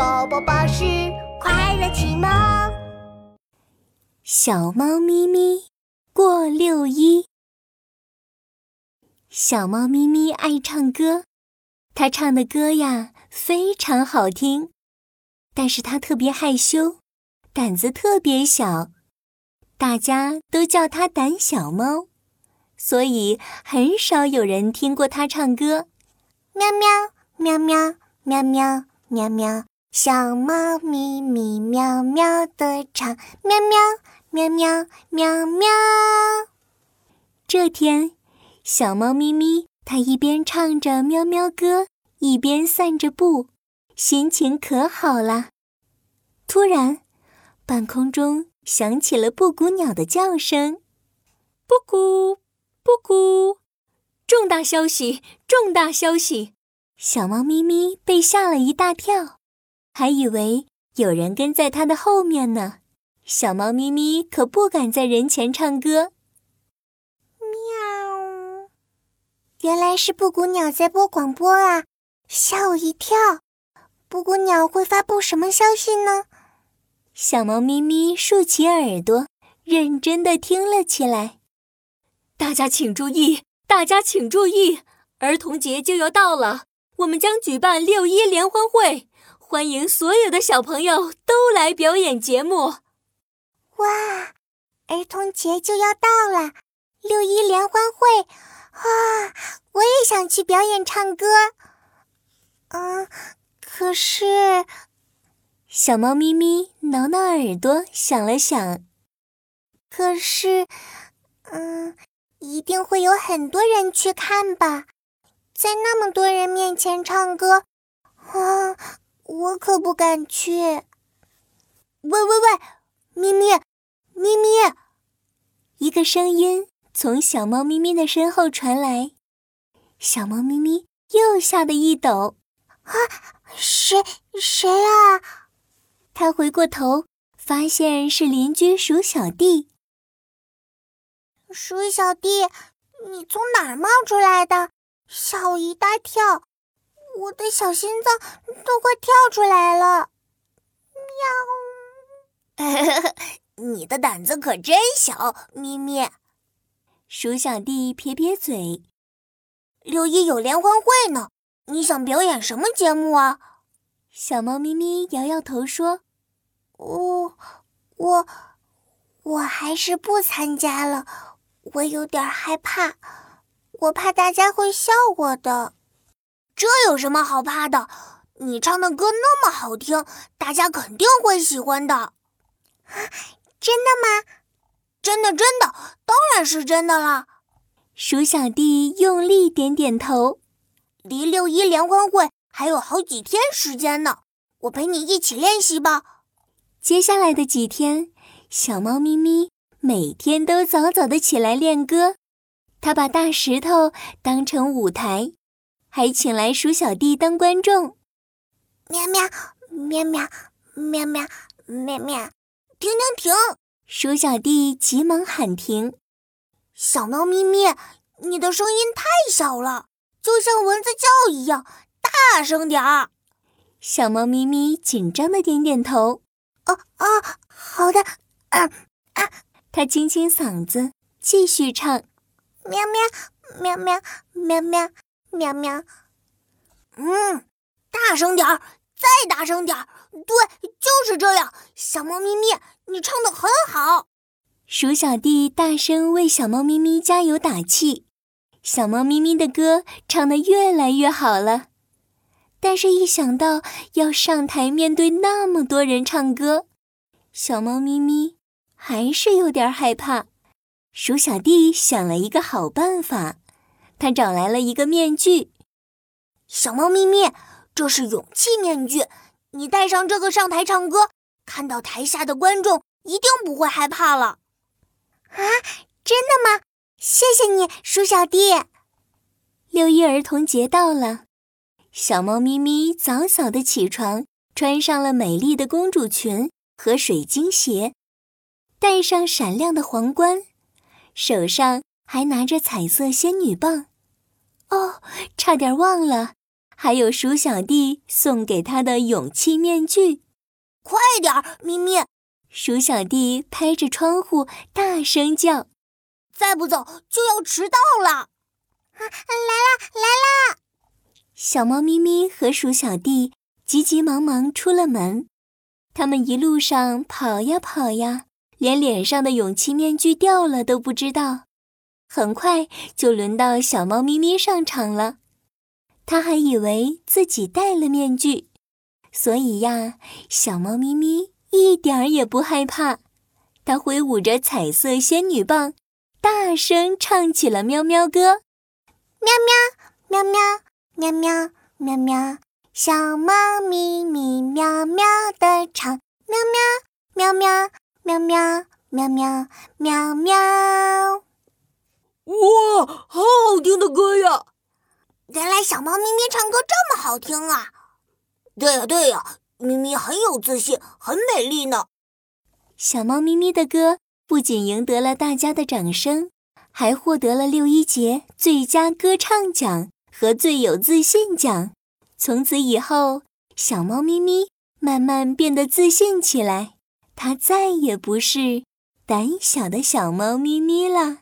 宝宝巴士快乐启蒙。小猫咪咪过六一。小猫咪咪爱唱歌，它唱的歌呀非常好听，但是它特别害羞，胆子特别小，大家都叫它胆小猫，所以很少有人听过它唱歌。喵喵喵喵喵喵喵喵，小猫咪咪喵喵的唱，喵喵喵喵喵喵。这天，小猫咪咪它一边唱着喵喵歌，一边散着步，心情可好了。突然，半空中响起了布谷鸟的叫声：“布谷，布谷！重大消息，重大消息！”小猫咪咪被吓了一大跳，还以为有人跟在它的后面呢。小猫咪咪可不敢在人前唱歌。喵！原来是布谷鸟在播广播啊，吓我一跳。布谷鸟会发布什么消息呢？小猫咪咪竖起耳朵，认真的听了起来。大家请注意，大家请注意，儿童节就要到了。我们将举办六一联欢会，欢迎所有的小朋友都来表演节目。哇，儿童节就要到了，六一联欢会，啊，我也想去表演唱歌。嗯，可是，小猫咪咪挠挠耳朵，想了想，可是，嗯，一定会有很多人去看吧。在那么多人面前唱歌，啊，我可不敢去。喂喂喂，咪咪，咪咪！一个声音从小猫咪咪的身后传来，小猫咪咪又吓得一抖。啊，谁谁啊？它回过头，发现是邻居鼠小弟。鼠小弟，你从哪儿冒出来的？吓我一大跳，我的小心脏都快跳出来了。喵！你的胆子可真小，咪咪。鼠小弟撇撇嘴。六一有联欢会呢，你想表演什么节目啊？小猫咪咪摇摇头说：“我，我，我还是不参加了，我有点害怕。”我怕大家会笑我的，这有什么好怕的？你唱的歌那么好听，大家肯定会喜欢的。啊，真的吗？真的，真的，当然是真的啦。鼠小弟用力点点头。离六一联欢会还有好几天时间呢，我陪你一起练习吧。接下来的几天，小猫咪咪每天都早早的起来练歌。它把大石头当成舞台，还请来鼠小弟当观众。喵喵喵喵喵喵喵喵！停停停！鼠小弟急忙喊停。小猫咪咪，你的声音太小了，就像蚊子叫一样，大声点儿。小猫咪咪紧张的点点头。哦哦，好的。啊啊！它清清嗓子，继续唱。喵喵喵喵喵喵喵喵，嗯，大声点儿，再大声点儿，对，就是这样。小猫咪咪，你唱的很好。鼠小弟大声为小猫咪咪加油打气，小猫咪咪的歌唱得越来越好了。但是，一想到要上台面对那么多人唱歌，小猫咪咪还是有点害怕。鼠小弟想了一个好办法，他找来了一个面具。小猫咪咪，这是勇气面具，你戴上这个上台唱歌，看到台下的观众一定不会害怕了。啊，真的吗？谢谢你，鼠小弟。六一儿童节到了，小猫咪咪早早的起床，穿上了美丽的公主裙和水晶鞋，戴上闪亮的皇冠。手上还拿着彩色仙女棒，哦，差点忘了，还有鼠小弟送给他的勇气面具。快点儿，咪咪！鼠小弟拍着窗户大声叫：“再不走就要迟到了！”啊，来啦，来啦！小猫咪咪和鼠小弟急急忙忙出了门。他们一路上跑呀跑呀，连脸上的勇气面具掉了都不知道。很快就轮到小猫咪咪上场了。他还以为自己戴了面具，所以呀，小猫咪咪一点儿也不害怕。它挥舞着彩色仙女棒，大声唱起了喵喵歌：喵喵喵喵喵喵喵喵，小猫咪咪喵喵的唱，喵喵喵喵喵喵喵喵喵喵。哇，好好听的歌呀！原来小猫咪咪唱歌这么好听啊！对呀，对呀，咪咪很有自信，很美丽呢。小猫咪咪的歌不仅赢得了大家的掌声，还获得了六一节最佳歌唱奖和最有自信奖。从此以后，小猫咪咪慢慢变得自信起来，它再也不是胆小的小猫咪咪了。